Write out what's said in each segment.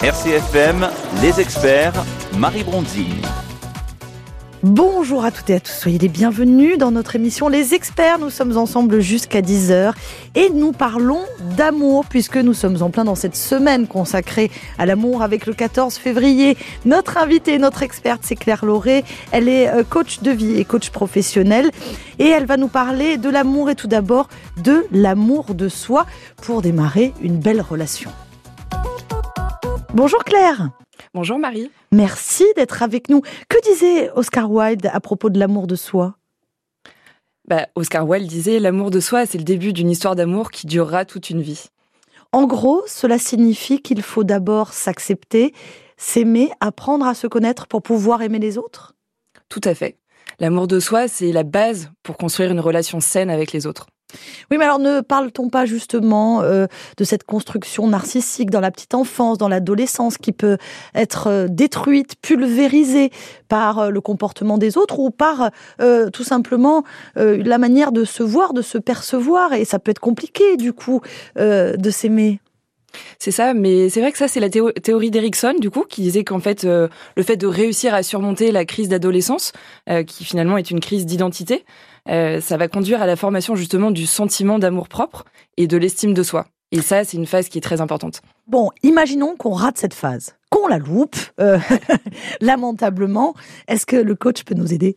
RCFM, les experts, Marie Bronzini. Bonjour à toutes et à tous, soyez les bienvenus dans notre émission Les Experts. Nous sommes ensemble jusqu'à 10h et nous parlons d'amour puisque nous sommes en plein dans cette semaine consacrée à l'amour avec le 14 février. Notre invitée, notre experte, c'est Claire Lauré. Elle est euh, coach de vie et coach professionnel et elle va nous parler de l'amour et tout d'abord de l'amour de soi pour démarrer une belle relation. Bonjour Claire. Bonjour Marie. Merci d'être avec nous. Que disait Oscar Wilde à propos de l'amour de soi? Bah, Oscar Wilde disait L'amour de soi, c'est le début d'une histoire d'amour qui durera toute une vie. En gros, cela signifie qu'il faut d'abord s'accepter, s'aimer, apprendre à se connaître pour pouvoir aimer les autres? Tout à fait. L'amour de soi, c'est la base pour construire une relation saine avec les autres. Oui, mais alors ne parle-t-on pas justement euh, de cette construction narcissique dans la petite enfance, dans l'adolescence, qui peut être euh, détruite, pulvérisée par euh, le comportement des autres ou par tout simplement la manière de se voir, de se percevoir, et ça peut être compliqué du coup de s'aimer. C'est ça, mais c'est vrai que ça, c'est la théorie d'Erickson, du coup, qui disait qu'en fait, le fait de réussir à surmonter la crise d'adolescence, qui finalement est une crise d'identité, euh, ça va conduire à la formation justement du sentiment d'amour propre et de l'estime de soi. Et ça, c'est une phase qui est très importante. Bon, imaginons qu'on rate cette phase, qu'on la loupe, euh, lamentablement. Est-ce que le coach peut nous aider?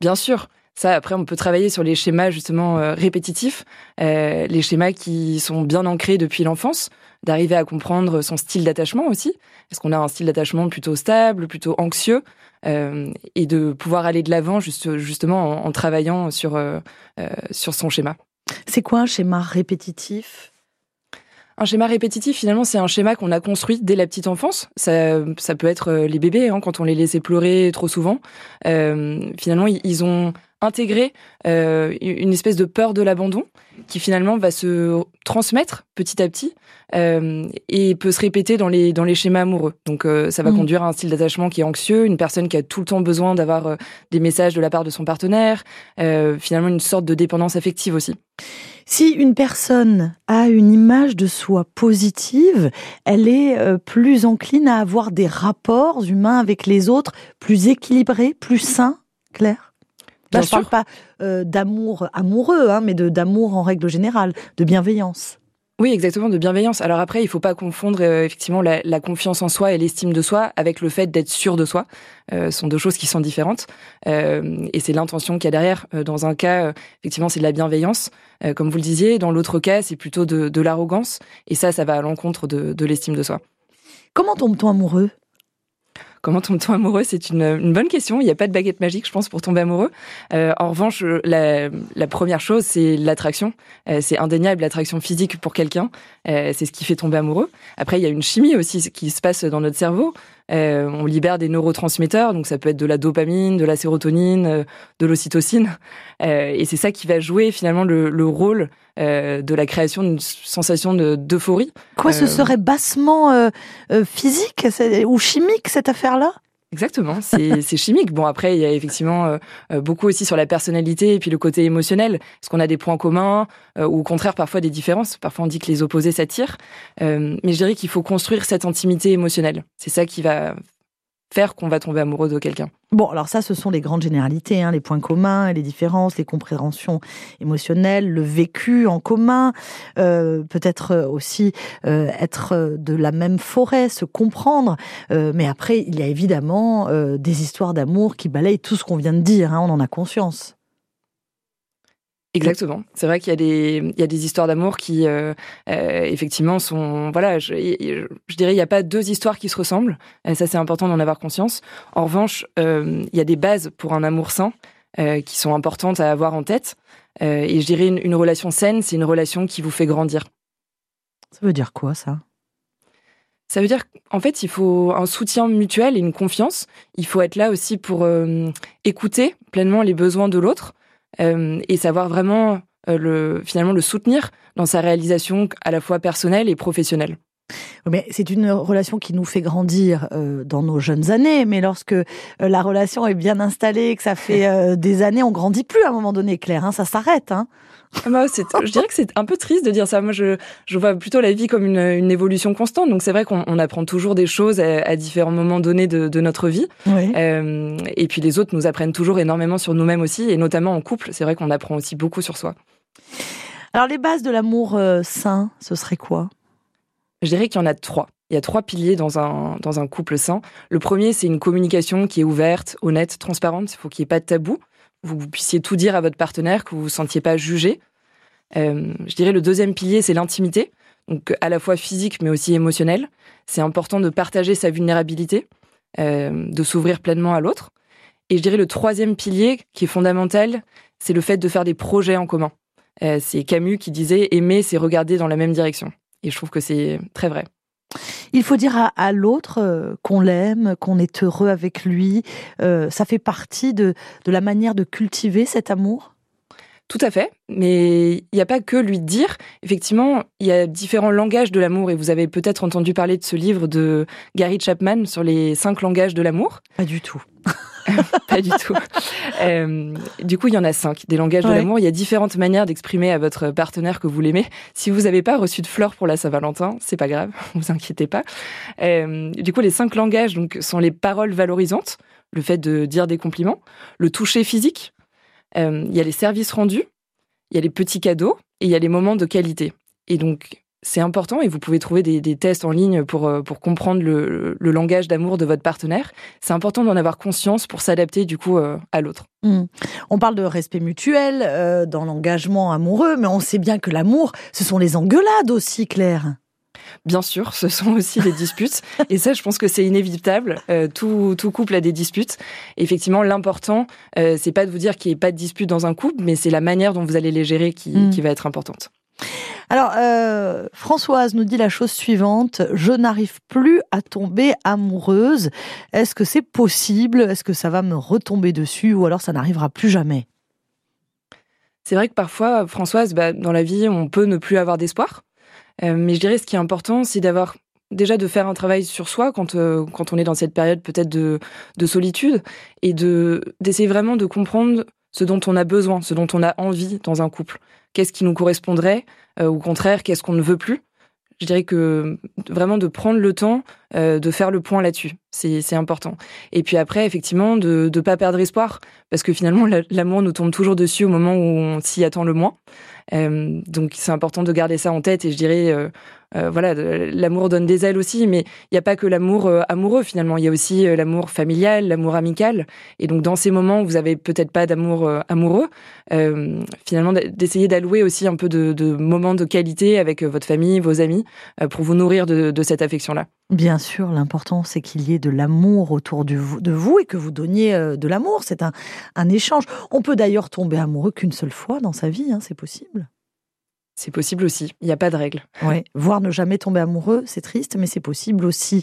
Bien sûr. Ça, après, on peut travailler sur les schémas justement euh, répétitifs, les schémas qui sont bien ancrés depuis l'enfance, d'arriver à comprendre son style d'attachement aussi. Est-ce qu'on a un style d'attachement plutôt stable, plutôt anxieux euh, et de pouvoir aller de l'avant juste, justement en, travaillant sur, euh, euh, sur son schéma? C'est quoi un schéma répétitif? Un schéma répétitif, finalement, c'est un schéma qu'on a construit dès la petite enfance. Ça, ça peut être les bébés, hein, quand on les laissait pleurer trop souvent. finalement, ils ont intégré une espèce de peur de l'abandon qui finalement va se transmettre petit à petit euh, et peut se répéter dans les dans les schémas amoureux. Donc euh, ça va mm. conduire à un style d'attachement qui est anxieux, une personne qui a tout le temps besoin d'avoir euh, des messages de la part de son partenaire, finalement une sorte de dépendance affective aussi. Si une personne a une image de soi positive, elle est plus encline à avoir des rapports humains avec les autres plus équilibrés, plus sains, Claire? Là, je ne parle pas d'amour amoureux, hein, mais d'amour en règle générale, de bienveillance. Oui, exactement, de bienveillance. Alors après, il faut pas confondre euh, effectivement la, confiance en soi et l'estime de soi avec le fait d'être sûr de soi. Euh, ce sont deux choses qui sont différentes. Euh, et c'est l'intention qu'il y a derrière. Dans un cas, effectivement, c'est de la bienveillance, comme vous le disiez. Dans l'autre cas, c'est plutôt de, l'arrogance. Et ça, ça va à l'encontre de, de l'estime de soi. Comment tombe-t-on amoureux? Comment tombe-t-on amoureux? C'est une, bonne question. Il n'y a pas de baguette magique, je pense, pour tomber amoureux. Euh, en revanche, la, première chose, c'est l'attraction. Euh, c'est indéniable, l'attraction physique pour quelqu'un. Euh, c'est ce qui fait tomber amoureux. Après, il y a une chimie aussi qui se passe dans notre cerveau. Euh, on libère des neurotransmetteurs, donc ça peut être de la dopamine, de la sérotonine, euh, de l'ocytocine. Euh, et c'est ça qui va jouer finalement le, rôle de la création d'une sensation d'euphorie. Quoi, ce serait bassement physique ou chimique cette affaire-là? Exactement, c'est chimique. Bon, après, il y a effectivement euh, euh, beaucoup aussi sur la personnalité et puis le côté émotionnel. Est-ce qu'on a des points communs euh, ou au contraire parfois des différences? Parfois, on dit que les opposés s'attirent. mais je dirais qu'il faut construire cette intimité émotionnelle. C'est ça qui va faire qu'on va tomber amoureux de quelqu'un. Bon, alors ça, ce sont les grandes généralités, hein, les points communs, les différences, les compréhensions émotionnelles, le vécu en commun, euh, peut-être aussi euh, être de la même forêt, se comprendre. Euh, mais après, il y a évidemment des histoires d'amour qui balayent tout ce qu'on vient de dire, hein, on en a conscience. Exactement. C'est vrai qu'il y a des il y a des histoires d'amour qui euh, euh, effectivement sont voilà je, je, dirais il n'y a pas deux histoires qui se ressemblent. Et ça c'est important d'en avoir conscience. En revanche, euh, il y a des bases pour un amour sain qui sont importantes à avoir en tête. et je dirais une, une relation saine, c'est une relation qui vous fait grandir. Ça veut dire quoi ça? Ça veut dire qu'en fait, il faut un soutien mutuel et une confiance. Il faut être là aussi pour écouter pleinement les besoins de l'autre. Euh, et savoir vraiment euh, le, finalement le soutenir dans sa réalisation à la fois personnelle et professionnelle. Mais c'est une relation qui nous fait grandir euh, dans nos jeunes années. Mais lorsque la relation est bien installée, que ça fait des années, on grandit plus à un moment donné, Claire. Hein, ça s'arrête. Hein. Moi, je dirais que c'est un peu triste de dire ça. Moi, je, je vois plutôt la vie comme une, une évolution constante. Donc, c'est vrai qu'on apprend toujours des choses à, à différents moments donnés de, de notre vie. Oui. Euh, et puis, les autres nous apprennent toujours énormément sur nous-mêmes aussi, et notamment en couple. C'est vrai qu'on apprend aussi beaucoup sur soi. Alors, les bases de l'amour euh, sain, ce serait quoi? Je dirais qu'il y en a trois. Il y a trois piliers dans un, dans un couple sain. Le premier, c'est une communication qui est ouverte, honnête, transparente. Il faut qu'il n'y ait pas de tabou. Vous, puissiez tout dire à votre partenaire, que vous ne vous sentiez pas jugé. Euh, je dirais le deuxième pilier, c'est l'intimité. Donc, à la fois physique, mais aussi émotionnelle. C'est important de partager sa vulnérabilité, euh, de s'ouvrir pleinement à l'autre. Et je dirais le troisième pilier, qui est fondamental, c'est le fait de faire des projets en commun. Euh, c'est Camus qui disait aimer, c'est regarder dans la même direction. Et je trouve que c'est très vrai. Il faut dire à, l'autre euh, qu'on l'aime, qu'on est heureux avec lui. Euh, ça fait partie de, de la manière de cultiver cet amour Tout à fait, mais il n'y a pas que lui dire. Effectivement, il y a différents langages de l'amour et vous avez peut-être entendu parler de ce livre de Gary Chapman sur les cinq langages de l'amour. Pas du tout. pas du tout. Euh, du coup, il y en a cinq, des langages Ouais. de l'amour. Il y a différentes manières d'exprimer à votre partenaire que vous l'aimez. Si vous n'avez pas reçu de fleurs pour la Saint-Valentin, c'est pas grave, vous inquiétez pas. Euh, du coup, les cinq langages donc, sont les paroles valorisantes, le fait de dire des compliments, le toucher physique, il y a les services rendus, il y a les petits cadeaux et il y a les moments de qualité. Et donc, c'est important et vous pouvez trouver des, tests en ligne pour, euh, pour comprendre le, le langage d'amour de votre partenaire. C'est important d'en avoir conscience pour s'adapter du coup euh, à l'autre. Hmm. On parle de respect mutuel euh, dans l'engagement amoureux, mais on sait bien que l'amour, ce sont les engueulades aussi, Claire. Bien sûr, ce sont aussi des disputes. Et ça, je pense que c'est inévitable. Euh, tout, tout couple a des disputes. Effectivement, l'important, euh, c'est pas de vous dire qu'il n'y ait pas de dispute dans un couple, mais c'est la manière dont vous allez les gérer qui, Mm. qui va être importante. Alors, euh, Françoise nous dit la chose suivante. Je n'arrive plus à tomber amoureuse. Est-ce que c'est possible? Est-ce que ça va me retomber dessus? Ou alors ça n'arrivera plus jamais? C'est vrai que parfois, Françoise, bah, dans la vie, on peut ne plus avoir d'espoir. Euh, mais je dirais ce qui est important, c'est d'avoir déjà de faire un travail sur soi quand, euh, quand on est dans cette période peut-être de, de solitude et de d'essayer vraiment de comprendre ce dont on a besoin, ce dont on a envie dans un couple. Qu'est-ce qui nous correspondrait euh, Au contraire, qu'est-ce qu'on ne veut plus? Je dirais que vraiment de prendre le temps euh, de faire le point là-dessus, c'est important. Et puis après, effectivement, de ne pas perdre espoir, parce que finalement, la- l'amour nous tombe toujours dessus au moment où on s'y attend le moins. Euh, donc c'est important de garder ça en tête et je dirais euh, voilà l'amour donne des ailes aussi mais il n'y a pas que l'amour euh, amoureux finalement il y a aussi euh, l'amour familial l'amour amical et donc dans ces moments où vous avez peut-être pas d'amour amoureux finalement d'essayer d'allouer aussi un peu de, moments de qualité avec votre famille vos amis pour vous nourrir de, cette affection là Bien sûr, l'important c'est qu'il y ait de l'amour autour de vous et que vous donniez de l'amour. C'est un, un échange. On peut d'ailleurs tomber amoureux qu'une seule fois dans sa vie, hein, c'est possible. C'est possible aussi il n'y a pas de règle Ouais, voir ne jamais tomber amoureux, c'est triste, mais c'est possible aussi.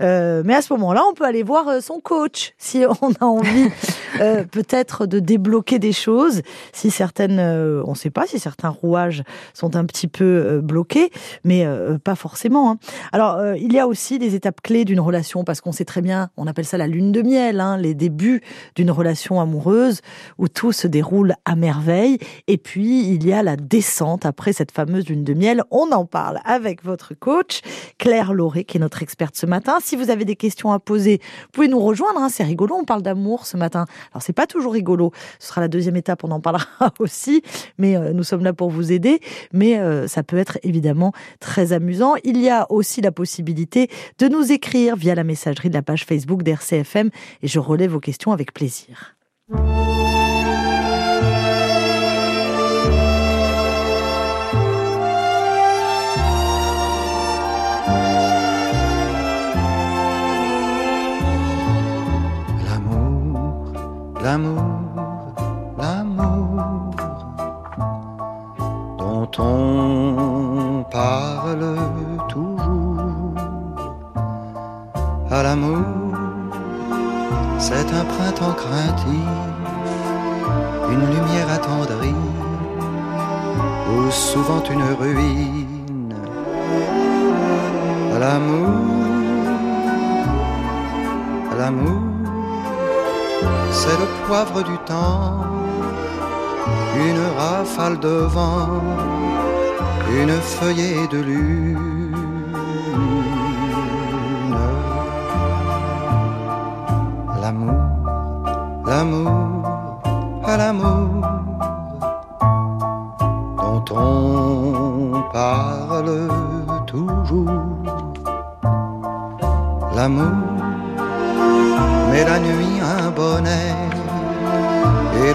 Euh, mais à ce moment-là, on peut aller voir euh, son coach si on a envie euh, peut-être de débloquer des choses. Si certaines, euh, on ne sait pas si certains rouages sont un petit peu bloqués, mais pas forcément. hein. Alors, il y a aussi des étapes clés d'une relation parce qu'on sait très bien, on appelle ça la lune de miel, hein, les débuts d'une relation amoureuse où tout se déroule à merveille. Et puis, il y a la descente après cette fameuse lune de miel. On en parle avec votre coach, Claire Lauré, qui est notre experte ce matin. Si vous avez des questions à poser, vous pouvez nous rejoindre. hein. C'est rigolo, on parle d'amour ce matin. Alors, c'est pas toujours rigolo. Ce sera la deuxième étape, on en parlera aussi. Mais euh, nous sommes là pour vous aider. Mais euh, ça peut être évidemment très amusant. Il y a aussi la possibilité de nous écrire via la messagerie de la page Facebook d'RCFM et je relève vos questions avec plaisir.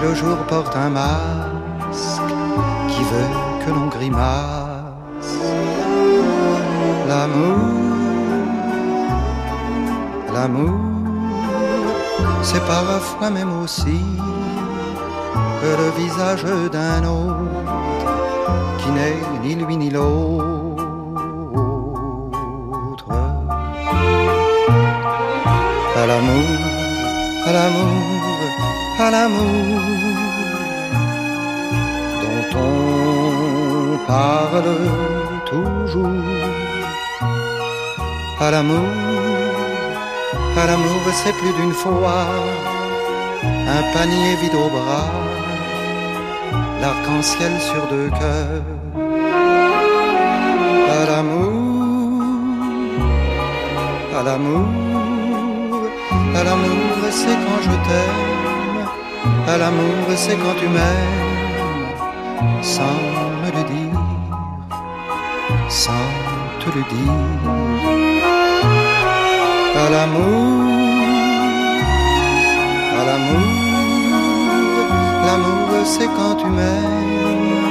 Le jour porte un masque qui veut que l'on grimace. L'amour, l'amour, c'est parfois même aussi que le visage d'un autre qui n'est ni lui ni l'autre. À l'amour, à l'amour, à l'amour dont on parle toujours. À l'amour, à l'amour, c'est plus d'une fois un panier vide au bras, l'arc-en-ciel sur deux cœurs. À l'amour, à l'amour, à l'amour, c'est quand je t'aime, à l'amour, c'est quand tu m'aimes, sans me le dire, sans te le dire. À l'amour, à l'amour, l'amour c'est quand tu m'aimes,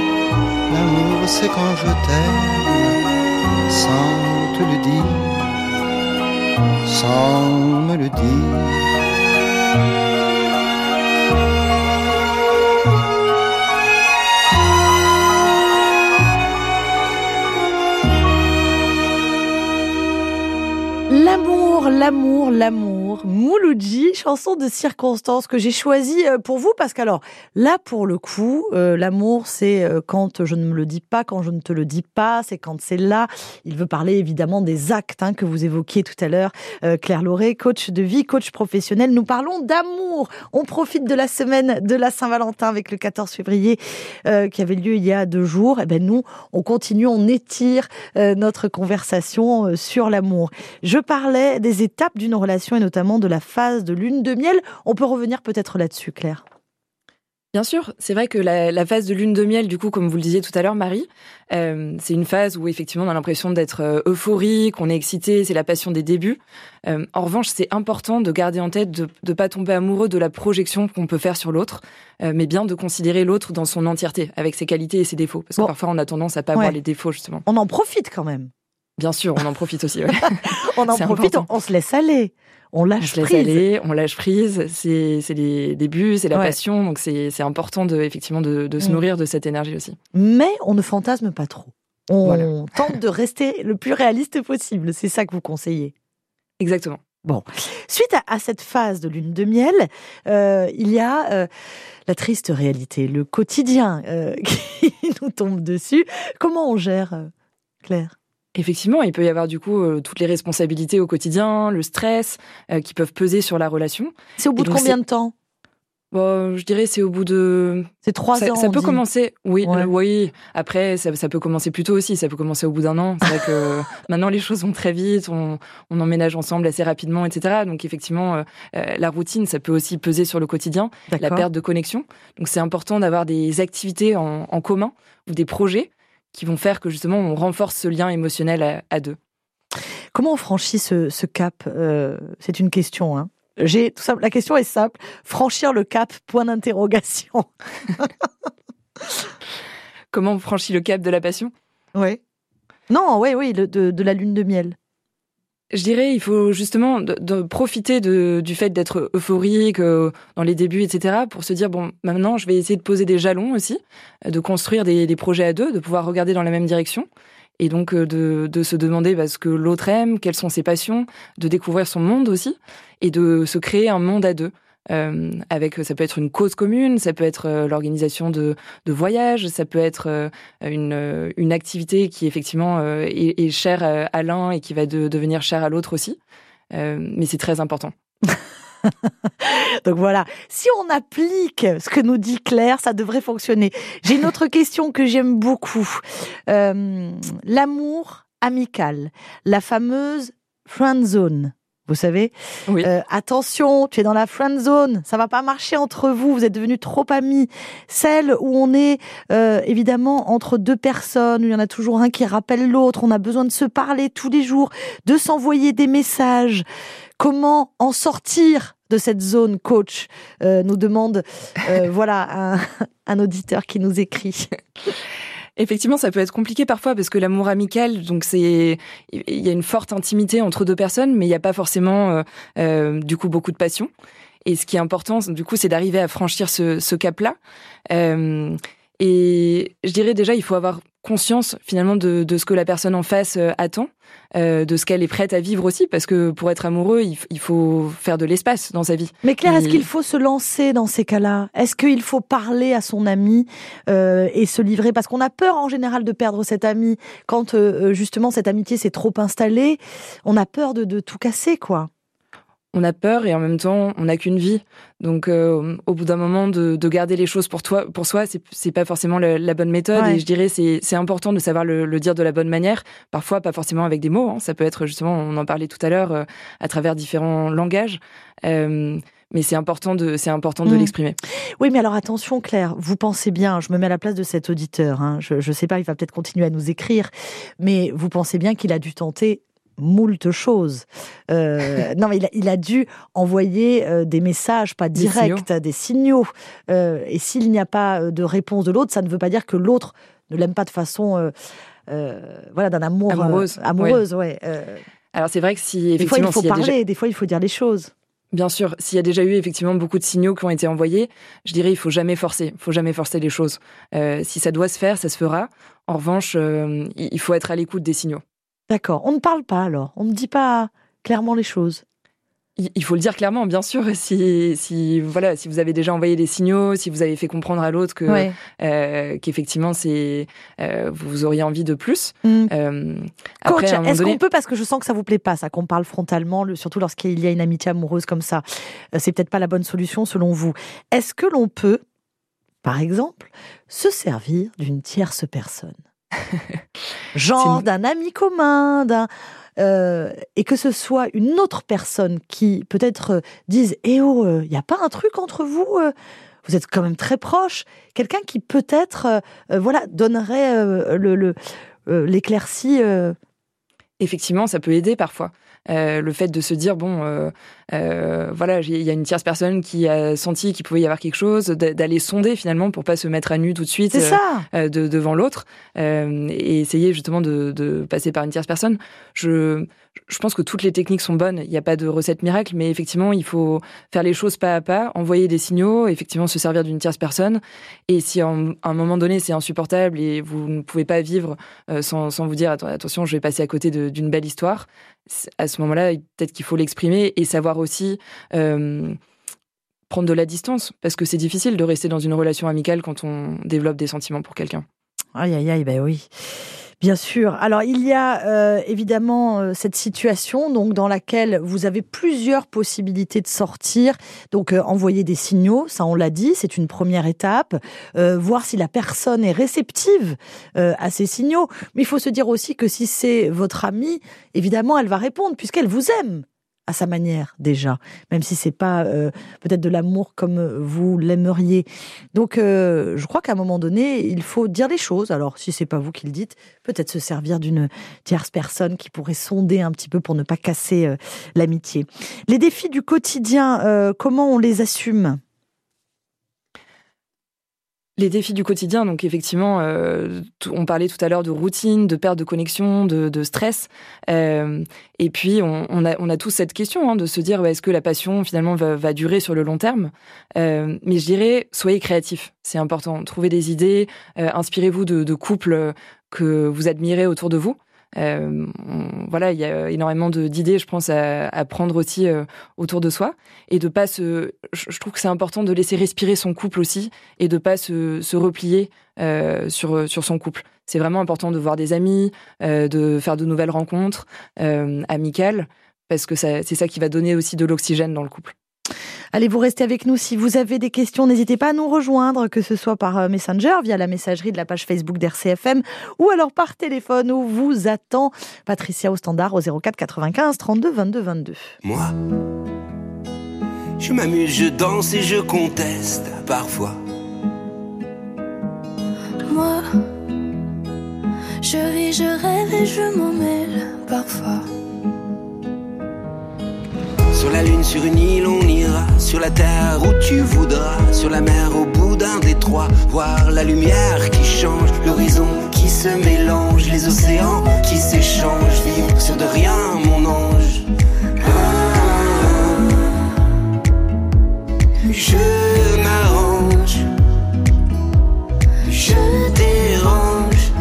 l'amour c'est quand je t'aime, sans te le dire, sans me le dire. L'amour, l'amour. Mouloudji, chanson de circonstance que j'ai choisie euh, pour vous parce qu'alors là pour le coup, euh, l'amour c'est euh, quand je ne me le dis pas, quand je ne te le dis pas, c'est quand c'est là. Il veut parler évidemment des actes hein, que vous évoquiez tout à l'heure. Claire Lauré, coach de vie, coach professionnel. Nous parlons d'amour. On profite de la semaine de la Saint-Valentin avec le 14 février qui avait lieu il y a deux jours. Et ben nous, on continue, on étire notre conversation sur l'amour. Je parlais des étapes d'une relation et notamment de la phase de lune de miel. On peut revenir peut-être là-dessus, Claire. Bien sûr, c'est vrai que la, la, phase de lune de miel, du coup, comme vous le disiez tout à l'heure, Marie, euh, c'est une phase où effectivement on a l'impression d'être euh, euphorique, on est excité, c'est la passion des débuts. Euh, en revanche, c'est important de garder en tête de ne pas tomber amoureux de la projection qu'on peut faire sur l'autre, euh, mais bien de considérer l'autre dans son entièreté, avec ses qualités et ses défauts. Parce que bon. parfois on a tendance à pas ouais. voir les défauts, justement. On en profite quand même. Bien sûr, on en profite aussi. Ouais. on en profite, on, se laisse aller. On lâche on prise. Aller, on lâche prise. C'est les débuts, c'est la ouais. passion. Donc c'est important de, effectivement de, de se mmh. nourrir de cette énergie aussi. Mais on ne fantasme pas trop. On voilà. tente de rester le plus réaliste possible. C'est ça que vous conseillez. Exactement. Bon, suite à, à, cette phase de lune de miel, euh, il y a euh, la triste réalité, le quotidien euh, qui nous tombe dessus. Comment on gère, Claire? Effectivement, il peut y avoir du coup euh, toutes les responsabilités au quotidien, le stress euh, qui peuvent peser sur la relation. C'est au bout de combien de temps? Bon, je dirais c'est au bout de. C'est trois ça, ans. Ça peut dit. commencer. Oui, ouais. oui. Après, ça, ça, peut commencer plus tôt aussi. Ça peut commencer au bout d'un an. C'est vrai que maintenant les choses vont très vite. On, on, emménage ensemble assez rapidement, etc. Donc effectivement, euh, la routine, ça peut aussi peser sur le quotidien. La perte de connexion. Donc c'est important d'avoir des activités en, en, commun ou des projets qui vont faire que justement on renforce ce lien émotionnel à, à deux. Comment on franchit ce, ce cap euh, C'est une question. Hein j'ai tout simple. La question est simple. Franchir le cap Point d'interrogation. Comment on franchit le cap de la passion? Oui. Non, oui, oui, de, la lune de miel. Je dirais, il faut justement profiter du fait d'être euphorique euh, dans les débuts, etc., pour se dire bon, maintenant, je vais essayer de poser des jalons aussi, de construire des, projets à deux, de pouvoir regarder dans la même direction et donc de, de se demander bah, ce que l'autre aime, quelles sont ses passions, de découvrir son monde aussi, et de se créer un monde à deux, Euh, avec, ça peut être une cause commune, ça peut être l'organisation de, de voyages, ça peut être une, une activité qui effectivement est, est, chère à l'un et qui va devenir chère à l'autre aussi. mais c'est très important. Donc voilà, si on applique ce que nous dit Claire, ça devrait fonctionner. J'ai une autre question que j'aime beaucoup. Euh, l'amour amical, la fameuse friend zone. Vous savez, oui. Euh, attention, tu es dans la friend zone, ça va pas marcher entre vous, vous êtes devenus trop amis. Celle où on est euh, évidemment entre deux personnes, où il y en a toujours un qui rappelle l'autre, on a besoin de se parler tous les jours, de s'envoyer des messages. Comment en sortir de cette zone, coach? Euh, Nous demande voilà un, un auditeur qui nous écrit. Effectivement, ça peut être compliqué parfois parce que l'amour amical, donc c'est, il y a une forte intimité entre deux personnes, mais il n'y a pas forcément, euh, euh, du coup, beaucoup de passion. Et ce qui est important, du coup, c'est d'arriver à franchir ce, ce cap-là. Euh, et je dirais déjà, il faut avoir conscience finalement de, de ce que la personne en face euh, attend, euh, de ce qu'elle est prête à vivre aussi, parce que pour être amoureux, il, il faut faire de l'espace dans sa vie. Mais Claire, est-ce qu'il faut se lancer dans ces cas-là? Est-ce qu'il faut parler à son ami euh, et se livrer? Parce qu'on a peur en général de perdre cet ami quand euh, justement cette amitié s'est trop installée. On a peur de, de tout casser, quoi on a peur et en même temps on n'a qu'une vie. Donc euh, au bout d'un moment de, de, garder les choses pour toi, pour soi, c'est pas forcément la, la bonne méthode. Ouais. Et je dirais c'est important de savoir le, le, dire de la bonne manière. Parfois pas forcément avec des mots. Hein. Ça peut être justement, on en parlait tout à l'heure, euh, à travers différents langages. Euh, mais c'est important de c'est important de Mmh. l'exprimer. Oui, mais alors attention, Claire, vous pensez bien, je me mets à la place de cet auditeur, hein, je ne sais pas, il va peut-être continuer à nous écrire, mais vous pensez bien qu'il a dû tenter moult choses. Euh, non, mais il a, il a dû envoyer euh, des messages, pas Des directs, des signaux. Euh, et s'il n'y a pas de réponse de l'autre, ça ne veut pas dire que l'autre ne l'aime pas de façon, voilà, d'un amour Amoureuse, amoureuse, ouais. Alors c'est vrai que si des fois, il effectivement faut parler, déjà des fois, il faut dire les choses. Bien sûr, s'il y a déjà eu effectivement beaucoup de signaux qui ont été envoyés, je dirais il faut jamais forcer, il faut jamais forcer les choses. Euh, si ça doit se faire, ça se fera. En revanche, euh, il faut être à l'écoute des signaux. D'accord. On ne parle pas alors. On ne dit pas clairement les choses. Il faut le dire clairement, bien sûr. Si, si voilà, si vous avez déjà envoyé des signaux, si vous avez fait comprendre à l'autre que Ouais. euh, qu'effectivement c'est euh, vous auriez envie de plus. Mm. Euh, Coach, est-ce donné, qu'on peut, parce que je sens que ça vous plaît pas, ça qu'on parle frontalement, le- surtout lorsqu'il y a une amitié amoureuse comme ça, c'est peut-être pas la bonne solution selon vous. Est-ce que l'on peut, par exemple, se servir d'une tierce personne? Genre d'un ami commun, d'un... euh, et que ce soit une autre personne qui peut-être euh, dise « Eh oh, il n'y a pas un truc entre vous euh vous êtes quand même très proches. Quelqu'un qui peut-être, euh, euh, voilà, donnerait euh, le, le, euh, l'éclaircie. euh, effectivement, ça peut aider parfois. Euh, le fait de se dire bon, euh, euh, voilà, il y a une tierce personne qui a senti qu'il pouvait y avoir quelque chose, d'a- d'aller sonder finalement pour pas se mettre à nu tout de suite. Ça. de, devant l'autre et essayer justement de, de passer par une tierce personne. Je, je pense que toutes les techniques sont bonnes. Il n'y a pas de recette miracle, mais effectivement, il faut faire les choses pas à pas, envoyer des signaux, effectivement se servir d'une tierce personne. Et si à un moment donné c'est insupportable et vous ne pouvez pas vivre sans, sans vous dire attention, je vais passer à côté d'une belle histoire, à ce moment-là, peut-être qu'il faut l'exprimer et savoir aussi. euh, prendre de la distance parce que c'est difficile de rester dans une relation amicale quand on développe des sentiments pour quelqu'un. Aïe, aïe, aïe, ben oui. Bien sûr. Alors, il y a euh, évidemment euh, cette situation donc dans laquelle vous avez plusieurs possibilités de sortir. Donc, euh, envoyer des signaux, ça on l'a dit, c'est une première étape. Euh, voir si la personne est réceptive euh, à ces signaux. Mais il faut se dire aussi que si c'est votre amie, évidemment, elle va répondre puisqu'elle vous aime à sa manière déjà, même si c'est pas euh, peut-être de l'amour comme vous l'aimeriez. Donc, euh, je crois qu'à un moment donné, il faut dire les choses. Alors, si c'est pas vous qui le dites, peut-être se servir d'une tierce personne qui pourrait sonder un petit peu pour ne pas casser euh, l'amitié. Les défis du quotidien, euh, comment on les assume? Les défis du quotidien, donc effectivement, euh, on parlait tout à l'heure de routine, de perte de connexion, de, stress. Euh, et puis, on, a, tous cette question hein, de se dire est-ce que la passion, finalement, va, durer sur le long terme? Euh, Mais je dirais, soyez créatifs, c'est important. Trouvez des idées, inspirez-vous de couples que vous admirez autour de vous. Voilà, il y a énormément d'idées, je pense, à, à prendre aussi autour de soi et de pas se. Je trouve que c'est important de laisser respirer son couple aussi et de pas se, se replier sur sur son couple. C'est vraiment important de voir des amis, de faire de nouvelles rencontres amicales parce que c'est ça qui va donner aussi de l'oxygène dans le couple. Allez, vous restez avec nous. Si vous avez des questions, n'hésitez pas à nous rejoindre, que ce soit par euh, Messenger, via la messagerie de la page Facebook d'RCFM, ou alors par téléphone où vous attend Patricia au standard au 04 95 32 22 22. Moi, je m'amuse, je danse et je conteste parfois. Moi, je ris, je rêve et je m'en mêle parfois. Sur la lune, sur une île, on ira. Sur la terre où tu voudras. Sur la mer, au bout d'un détroit. Voir la lumière qui change. L'horizon qui se mélange. Les océans qui s'échangent. Vivre sur de rien, mon ange. Je m'arrange. Je dérange.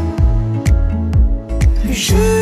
Je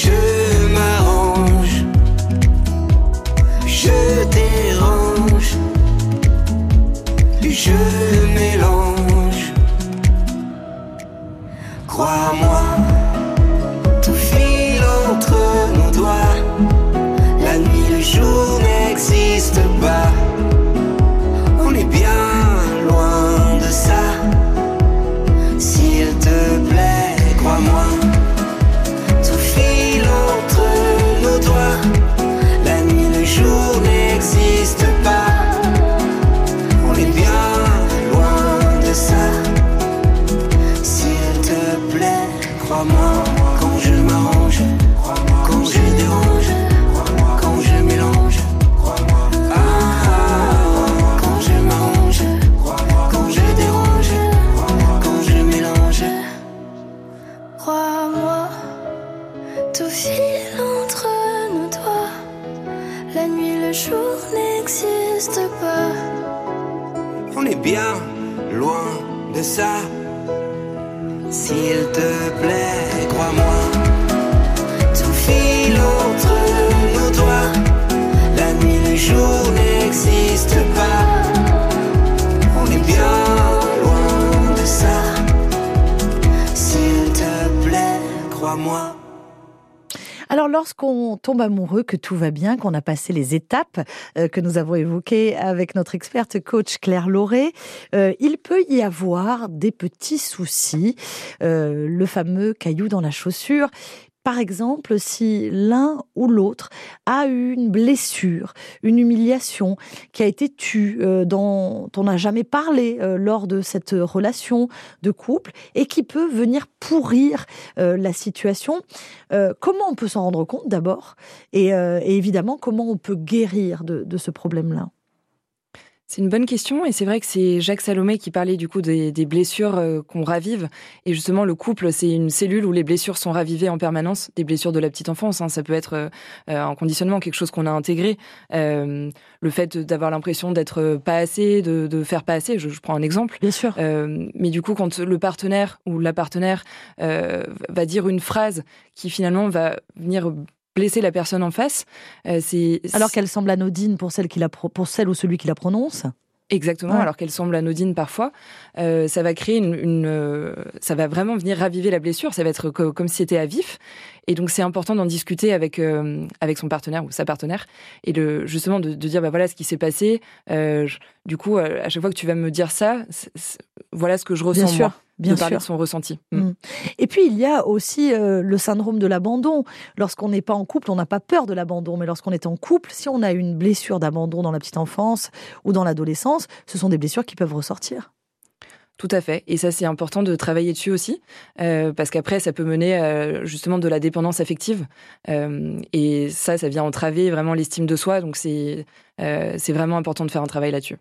Je m'arrange. Je dérange. Je ça. S'il te plaît, crois-moi, tout file entre nos doigts. La nuit, le jour n'existe pas. On est bien loin de ça. S'il te plaît, crois-moi. Lorsqu'on tombe amoureux, que tout va bien, qu'on a passé les étapes euh, que nous avons évoquées avec notre experte coach Claire Lauré, euh, il peut y avoir des petits soucis, euh, le fameux caillou dans la chaussure. Par exemple, si l'un ou l'autre a eu une blessure, une humiliation qui a été tue, euh, dont on n'a jamais parlé euh, lors de cette relation de couple et qui peut venir pourrir euh, la situation, comment on peut s'en rendre compte d'abord et, évidemment comment on peut guérir de ce problème-là? C'est une bonne question et c'est vrai que c'est Jacques Salomé qui parlait du coup des, des blessures euh, qu'on ravive et justement le couple c'est une cellule où les blessures sont ravivées en permanence, des blessures de la petite enfance, hein, ça peut être euh, un conditionnement, quelque chose qu'on a intégré, euh, le fait d'avoir l'impression d'être pas assez, de, de, faire pas assez, je, je prends un exemple. Bien sûr. Euh, mais du coup quand le partenaire ou la partenaire euh, va dire une phrase qui finalement va venir blesser la personne en face, euh, c'est Alors qu'elle semble anodine pour celle, qui la pro- pour celle ou celui qui la prononce Exactement, Ouais. alors qu'elle semble anodine parfois, euh, ça va créer une, une, euh, ça va vraiment venir raviver la blessure. Ça va être co- comme si c'était à vif, et donc c'est important d'en discuter avec euh, avec son partenaire ou sa partenaire, et de justement de, de dire bah voilà ce qui s'est passé. Je- du coup, à chaque fois que tu vas me dire ça, voilà ce que je ressens Bien sûr, moi, bien de parler sûr. de son ressenti. Mm. Mm. Et puis il y a aussi euh, le syndrome de l'abandon. Lorsqu'on n'est pas en couple, on n'a pas peur de l'abandon, mais lorsqu'on est en couple, si on a une blessure d'abandon dans la petite enfance ou dans l'adolescence, ce sont des blessures qui peuvent ressortir. Tout à fait. Et ça, c'est important de travailler dessus aussi, euh, parce qu'après, ça peut mener euh, justement de la dépendance affective. Euh, et ça, ça vient entraver vraiment l'estime de soi. Donc, c'est c'est vraiment important de faire un travail là-dessus.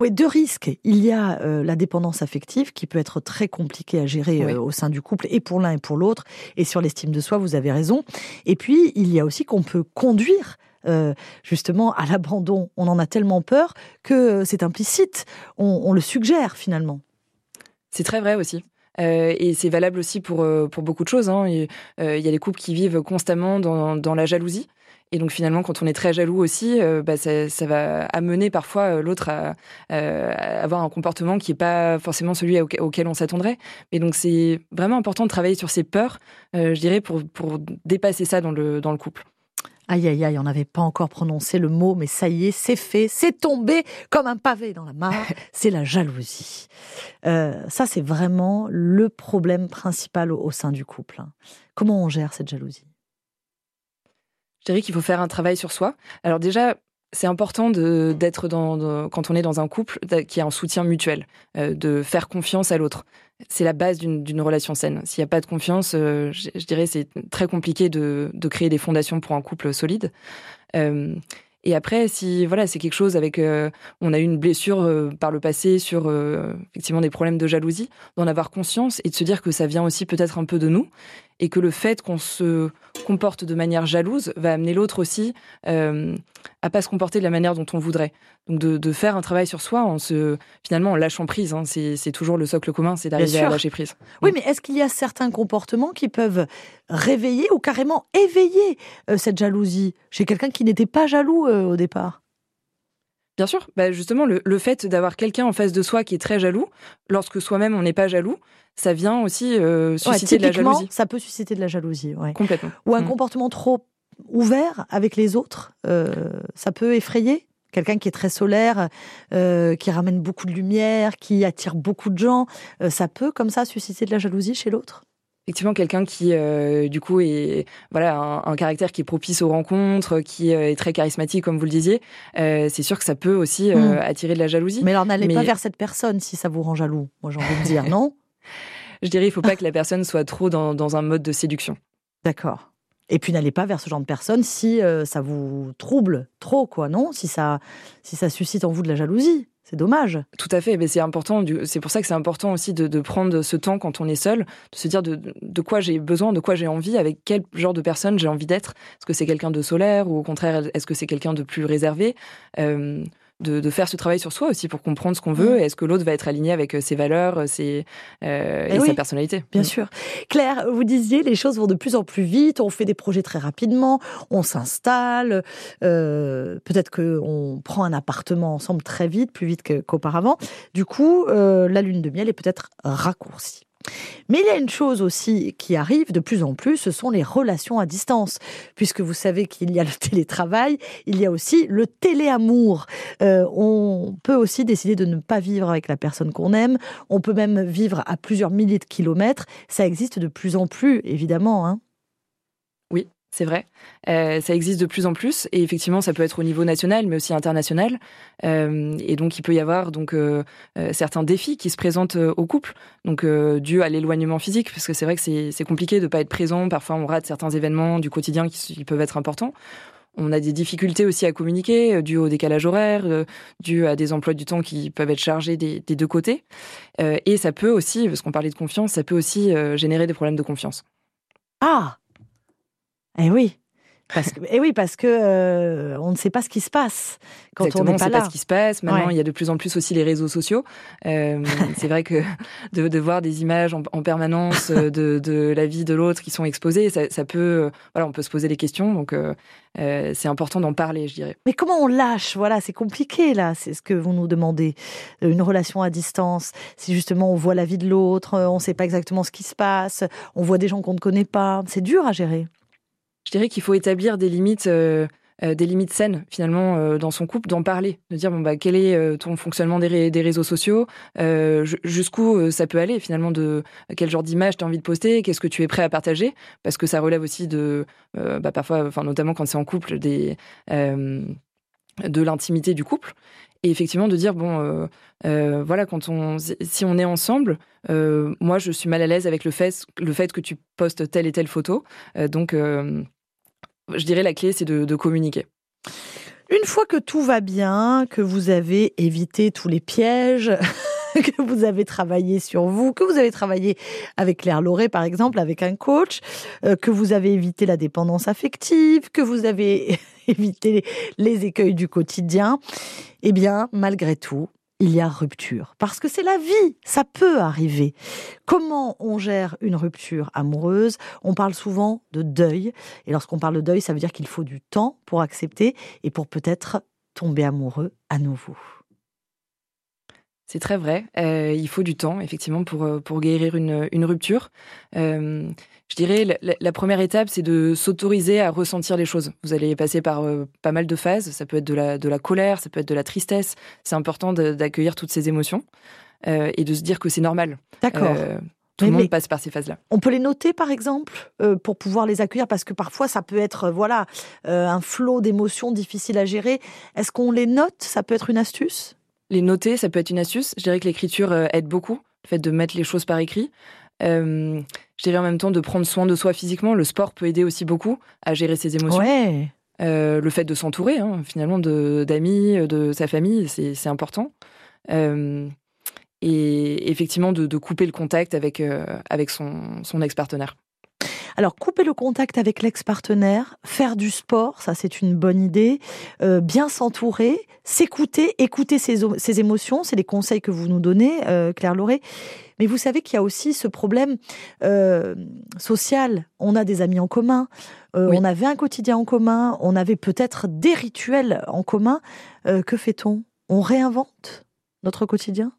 Oui, deux risques. Il y a euh, la dépendance affective qui peut être très compliquée à gérer Oui. euh, au sein du couple et pour l'un et pour l'autre. Et sur l'estime de soi, vous avez raison. Et puis, il y a aussi qu'on peut conduire euh, justement à l'abandon. On en a tellement peur que c'est implicite. On, on le suggère finalement. C'est très vrai aussi. Euh, et c'est valable aussi pour, pour beaucoup de choses. hein. Euh, Il y a des couples qui vivent constamment dans, dans la jalousie. Et donc finalement, quand on est très jaloux aussi, euh, bah, ça, ça va amener parfois euh, l'autre à, euh, à avoir un comportement qui n'est pas forcément celui auquel, on s'attendrait. Et donc c'est vraiment important de travailler sur ses peurs, euh, je dirais, pour, pour dépasser ça dans le, dans le couple. Aïe, aïe, aïe, on n'avait pas encore prononcé le mot, mais ça y est, c'est fait, c'est tombé comme un pavé dans la mare, c'est la jalousie. Euh, ça, c'est vraiment le problème principal au, au sein du couple. hein. Comment on gère cette jalousie? Je dirais qu'il faut faire un travail sur soi. Alors déjà, c'est important d'être dans, quand on est dans un couple qui a un soutien mutuel, euh, de faire confiance à l'autre. C'est la base d'une relation saine. S'il n'y a pas de confiance, euh, je, je dirais c'est très compliqué de, créer des fondations pour un couple solide. Euh, et après, si voilà, c'est quelque chose avec, on a eu une blessure par le passé sur effectivement des problèmes de jalousie, d'en avoir conscience et de se dire que ça vient aussi peut-être un peu de nous et que le fait qu'on se comporte de manière jalouse va amener l'autre aussi euh, à pas se comporter de la manière dont on voudrait. Donc de, de faire un travail sur soi en se finalement en lâchant prise. hein. c'est c'est toujours le socle commun, c'est d'arriver à lâcher prise. Oui, mais est-ce qu'il y a certains comportements qui peuvent réveiller ou carrément éveiller euh, cette jalousie chez quelqu'un qui n'était pas jaloux euh, au départ? Bien sûr, bah justement, le, le fait d'avoir quelqu'un en face de soi qui est très jaloux, lorsque soi-même on n'est pas jaloux, ça vient aussi euh, Ouais, susciter de la jalousie. ça peut susciter de la jalousie. ouais. Complètement. Ou un Mm. comportement trop ouvert avec les autres, euh, ça peut effrayer Quelqu'un qui est très solaire, euh, qui ramène beaucoup de lumière, qui attire beaucoup de gens, euh, ça peut comme ça susciter de la jalousie chez l'autre? Effectivement, quelqu'un qui, euh, du coup, est voilà un, un caractère qui est propice aux rencontres, qui euh, est très charismatique, comme vous le disiez, euh, c'est sûr que ça peut aussi euh, Mm. attirer de la jalousie. Mais alors n'allez pas vers cette personne si ça vous rend jaloux, moi j'ai envie de dire, non? Je dirais, il faut pas que la personne soit trop dans, dans un mode de séduction. D'accord. Et puis n'allez pas vers ce genre de personne si ça vous trouble trop, quoi, non? Si ça, si ça suscite en vous de la jalousie. C'est dommage. Tout à fait, mais c'est important. C'est pour ça que c'est important aussi de, prendre ce temps quand on est seul, de se dire de, de quoi j'ai besoin, de quoi j'ai envie, avec quel genre de personne j'ai envie d'être. Est-ce que c'est quelqu'un de solaire ou au contraire, est-ce que c'est quelqu'un de plus réservé? Euh, de, de faire ce travail sur soi aussi pour comprendre ce qu'on veut. Mm. et Est-ce que l'autre va être aligné avec euh, ses valeurs, euh, ses, euh, Eh et oui, sa personnalité Bien Mm. sûr. Claire, vous disiez, les choses vont de plus en plus vite, on fait des projets très rapidement, on s'installe, euh, peut-être qu'on prend un appartement ensemble très vite, plus vite qu'auparavant. Du coup, euh, la lune de miel est peut-être raccourcie. Mais il y a une chose aussi qui arrive de plus en plus, ce sont les relations à distance. Puisque vous savez qu'il y a le télétravail, il y a aussi le téléamour. Euh, on peut aussi décider de ne pas vivre avec la personne qu'on aime. On peut même vivre à plusieurs milliers de kilomètres. Ça existe de plus en plus, évidemment. Hein. C'est vrai. Euh, ça existe de plus en plus et effectivement, ça peut être au niveau national, mais aussi international. Euh, et donc, il peut y avoir donc euh, certains défis qui se présentent au couple, donc dû à l'éloignement physique, parce que c'est vrai que c'est compliqué de pas être présent. Parfois, on rate certains événements du quotidien qui, peuvent être importants. On a des difficultés aussi à communiquer, dû au décalage horaire, dû à des emplois du temps qui peuvent être chargés des, des deux côtés. Et ça peut aussi, parce qu'on parlait de confiance, ça peut aussi générer des problèmes de confiance. Ah Eh oui Parce que, et oui, parce que euh, on ne sait pas ce qui se passe quand Exactement, on n'est pas sait là. pas ce qui se passe. Maintenant, Ouais. il y a de plus en plus aussi les réseaux sociaux. Euh, c'est vrai que de, de voir des images en, en permanence euh, de, de la vie de l'autre qui sont exposées, ça, ça peut, voilà, on peut se poser des questions. Donc, euh, c'est important d'en parler, je dirais. Mais comment on lâche? Voilà, c'est compliqué là. C'est ce que vous nous demandez. Une relation à distance, si justement on voit la vie de l'autre, on ne sait pas exactement ce qui se passe, on voit des gens qu'on ne connaît pas. C'est dur à gérer. Je dirais qu'il faut établir des limites. euh, euh, des limites saines finalement euh, dans son couple, d'en parler, de dire bon bah quel est ton fonctionnement des, ré- des réseaux sociaux, ju- jusqu'où ça peut aller finalement de quel genre d'image tu as envie de poster, qu'est-ce que tu es prêt à partager, parce que ça relève aussi de bah, parfois, enfin notamment quand c'est en couple, des de l'intimité du couple. Et effectivement de dire bon euh, euh, voilà quand on si on est ensemble, euh, moi je suis mal à l'aise avec le fait le fait que tu postes telle et telle photo, donc je dirais la clé, c'est de communiquer. Une fois que tout va bien, que vous avez évité tous les pièges, que vous avez travaillé sur vous, que vous avez travaillé avec Claire Lauré, par exemple, avec un coach, euh, que vous avez évité la dépendance affective, que vous avez évité les écueils du quotidien, eh bien, malgré tout, il y a rupture. Parce que c'est la vie, ça peut arriver. Comment on gère une rupture amoureuse? On parle souvent de deuil. Et lorsqu'on parle de deuil, ça veut dire qu'il faut du temps pour accepter et pour peut-être tomber amoureux à nouveau. C'est très vrai. Euh, il faut du temps, effectivement, pour, euh, pour guérir une, une rupture. Euh, je dirais, la, première étape, c'est de s'autoriser à ressentir les choses. Vous allez passer par euh, pas mal de phases. Ça peut être de la, de la colère, ça peut être de la tristesse. C'est important d'accueillir toutes ces émotions et de se dire que c'est normal. D'accord. Tout Mais- le monde mais- passe par ces phases-là. On peut les noter, par exemple, euh, pour pouvoir les accueillir, parce que parfois ça peut être, euh, voilà, euh, un flot d'émotions difficile à gérer. Est-ce qu'on les note? Ça peut être une astuce? Les noter, ça peut être une astuce. Je dirais que l'écriture euh, aide beaucoup, le fait de mettre les choses par écrit. Euh, je dirais en même temps de prendre soin de soi physiquement. Le sport peut aider aussi beaucoup à gérer ses émotions. Ouais. Euh, le fait de s'entourer, hein, finalement, de- d'amis, de, sa famille, c'est c'est important. Euh, et effectivement, de, de couper le contact avec, avec son, son ex-partenaire. Alors, couper le contact avec l'ex-partenaire, faire du sport, ça c'est une bonne idée. Euh, bien s'entourer, s'écouter, écouter ses, émotions, c'est les conseils que vous nous donnez, euh, Claire Lauré. Mais vous savez qu'il y a aussi ce problème euh, social. On a des amis en commun, euh, Oui. on avait un quotidien en commun, on avait peut-être des rituels en commun. Euh, que fait-on? On réinvente notre quotidien?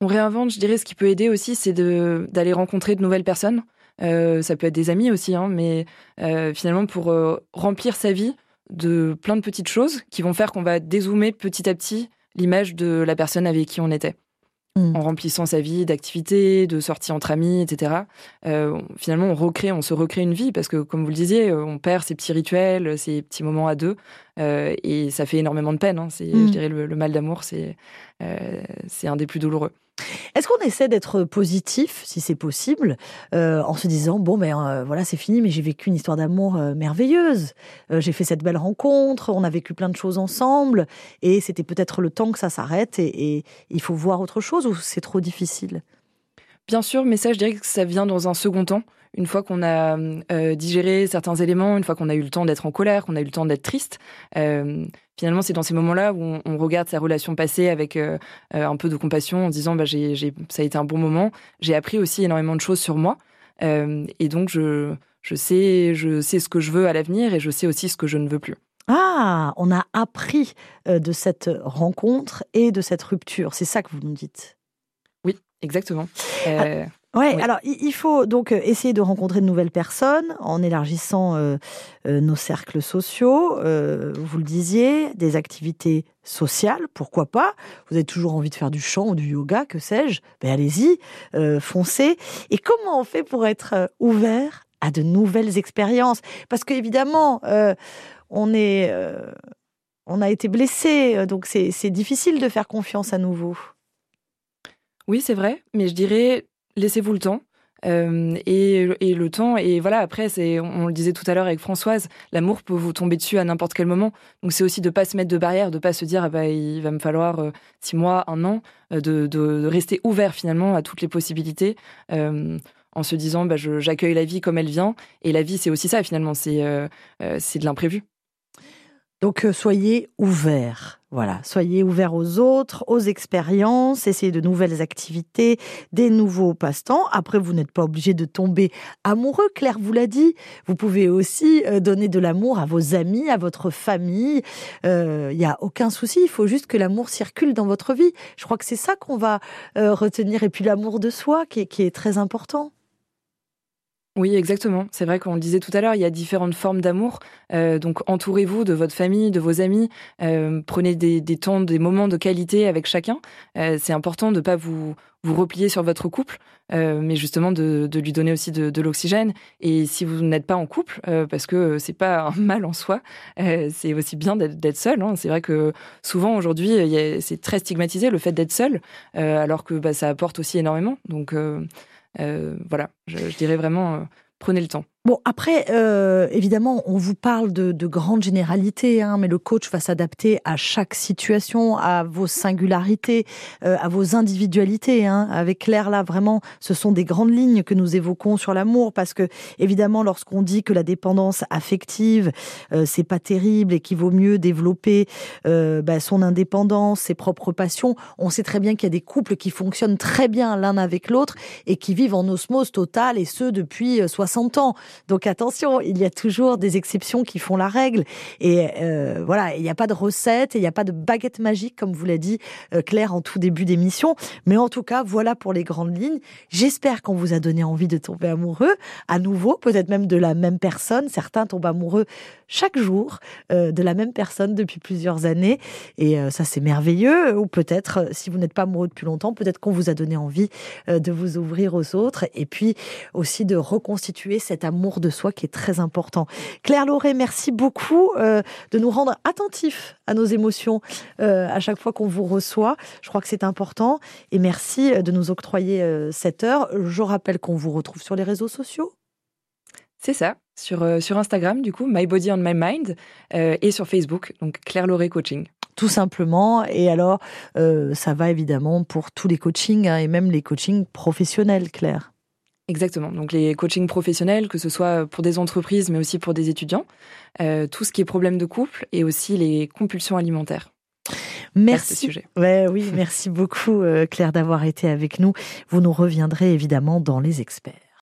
On réinvente, je dirais, ce qui peut aider aussi, c'est d'aller rencontrer de nouvelles personnes. Euh, ça peut être des amis aussi, hein, mais euh, finalement pour euh, remplir sa vie de plein de petites choses qui vont faire qu'on va dézoomer petit à petit l'image de la personne avec qui on était. Mm. En remplissant sa vie d'activités, de sorties entre amis, etc. Finalement, on recrée, on se recrée une vie parce que, comme vous le disiez, on perd ces petits rituels, ces petits moments à deux, et ça fait énormément de peine. hein. C'est, Mm. je dirais, le, le mal d'amour, c'est, euh, c'est un des plus douloureux. Est-ce qu'on essaie d'être positif, si c'est possible, euh, en se disant bon ben euh, voilà c'est fini, mais j'ai vécu une histoire d'amour euh, merveilleuse. Euh, j'ai fait cette belle rencontre, on a vécu plein de choses ensemble, et c'était peut-être le temps que ça s'arrête et, et il faut voir autre chose ou c'est trop difficile? Bien sûr, mais ça, je dirais que ça vient dans un second temps. Une fois qu'on a euh, digéré certains éléments, une fois qu'on a eu le temps d'être en colère, qu'on a eu le temps d'être triste, euh, finalement, c'est dans ces moments-là où on, on regarde sa relation passée avec euh, un peu de compassion, en se disant, bah, j'ai, j'ai- ça a été un bon moment. J'ai appris aussi énormément de choses sur moi, et donc je, je sais, je sais ce que je veux à l'avenir, et je sais aussi ce que je ne veux plus. Ah, on a appris de cette rencontre et de cette rupture. C'est ça que vous nous dites? Oui, exactement. Euh, Ouais, Oui. alors il faut donc euh, essayer de rencontrer de nouvelles personnes en élargissant euh, euh, nos cercles sociaux. Euh, vous le disiez, des activités sociales, pourquoi pas Vous avez toujours envie de faire du chant ou du yoga, que sais-je Ben allez-y, foncez. Et comment on fait pour être ouvert à de nouvelles expériences? Parce qu'évidemment, on est, on a été blessé, donc c'est difficile de faire confiance à nouveau. Oui, c'est vrai, mais je dirais laissez-vous le temps. Euh, et, le temps, et voilà, après, c'est, on le disait tout à l'heure avec Françoise, l'amour peut vous tomber dessus à n'importe quel moment. Donc c'est aussi de pas se mettre de barrière, de pas se dire, ah bah, il va me falloir euh, six mois, un an, euh, de, rester ouvert finalement à toutes les possibilités. En se disant bah, j'accueille la vie comme elle vient. Et la vie, c'est aussi ça finalement, c'est c'est de l'imprévu. Donc soyez ouverts voilà, soyez ouverts aux autres, aux expériences, essayez de nouvelles activités, des nouveaux passe-temps. Après, vous n'êtes pas obligé de tomber amoureux, Claire vous l'a dit. Vous pouvez aussi euh, donner de l'amour à vos amis, à votre famille. Il euh, n'y a aucun souci, il faut juste que l'amour circule dans votre vie. Je crois que c'est ça qu'on va euh, retenir. Et puis l'amour de soi qui est très important. Oui, exactement. C'est vrai qu'on le disait tout à l'heure, il y a différentes formes d'amour. Euh, donc entourez-vous de votre famille, de vos amis. Euh, prenez des, temps, des moments de qualité avec chacun. Euh, c'est important de ne pas vous, vous replier sur votre couple, mais justement de, lui donner aussi de, l'oxygène. Et si vous n'êtes pas en couple, parce que c'est pas un mal en soi, c'est aussi bien d'être seul. Hein. C'est vrai que souvent aujourd'hui, c'est très stigmatisé le fait d'être seul, alors que bah, ça apporte aussi énormément. Donc voilà, je, dirais vraiment, euh, prenez le temps. Bon, après, euh, évidemment, on vous parle de, de grandes généralités, hein, mais le coach va s'adapter à chaque situation, à vos singularités, euh, à vos individualités. Hein. Avec Claire, là, vraiment, ce sont des grandes lignes que nous évoquons sur l'amour, parce que, évidemment, lorsqu'on dit que la dépendance affective, euh, c'est pas terrible et qu'il vaut mieux développer euh, bah, son indépendance, ses propres passions, on sait très bien qu'il y a des couples qui fonctionnent très bien l'un avec l'autre et qui vivent en osmose totale, et ce, depuis 60 ans. Donc attention, il y a toujours des exceptions qui font la règle. Et euh, voilà, il n'y a pas de recette, il n'y a pas de baguette magique, comme vous l'a dit euh, Claire en tout début d'émission. Mais en tout cas, voilà pour les grandes lignes. J'espère qu'on vous a donné envie de tomber amoureux à nouveau, peut-être même de la même personne. Certains tombent amoureux chaque jour euh, de la même personne depuis plusieurs années. Et ça, c'est merveilleux. Ou peut-être, si vous n'êtes pas amoureux depuis longtemps, peut-être qu'on vous a donné envie de vous ouvrir aux autres et puis aussi de reconstituer cet amour de soi qui est très important. Claire Lauré, merci beaucoup euh, de nous rendre attentifs à nos émotions euh, à chaque fois qu'on vous reçoit. Je crois que c'est important. Et merci euh, de nous octroyer cette heure. Je rappelle qu'on vous retrouve sur les réseaux sociaux. C'est ça, sur, sur Instagram, du coup, My Body on My Mind, et sur Facebook, donc Claire Lauré Coaching tout simplement. Et alors, ça va évidemment pour tous les coachings hein, et même les coachings professionnels, Claire. Exactement. Donc les coachings professionnels, que ce soit pour des entreprises, mais aussi pour des étudiants, euh, tout ce qui est problème de couple et aussi les compulsions alimentaires. Merci. Ouais, oui, merci beaucoup euh, Claire d'avoir été avec nous. Vous nous reviendrez évidemment dans les experts.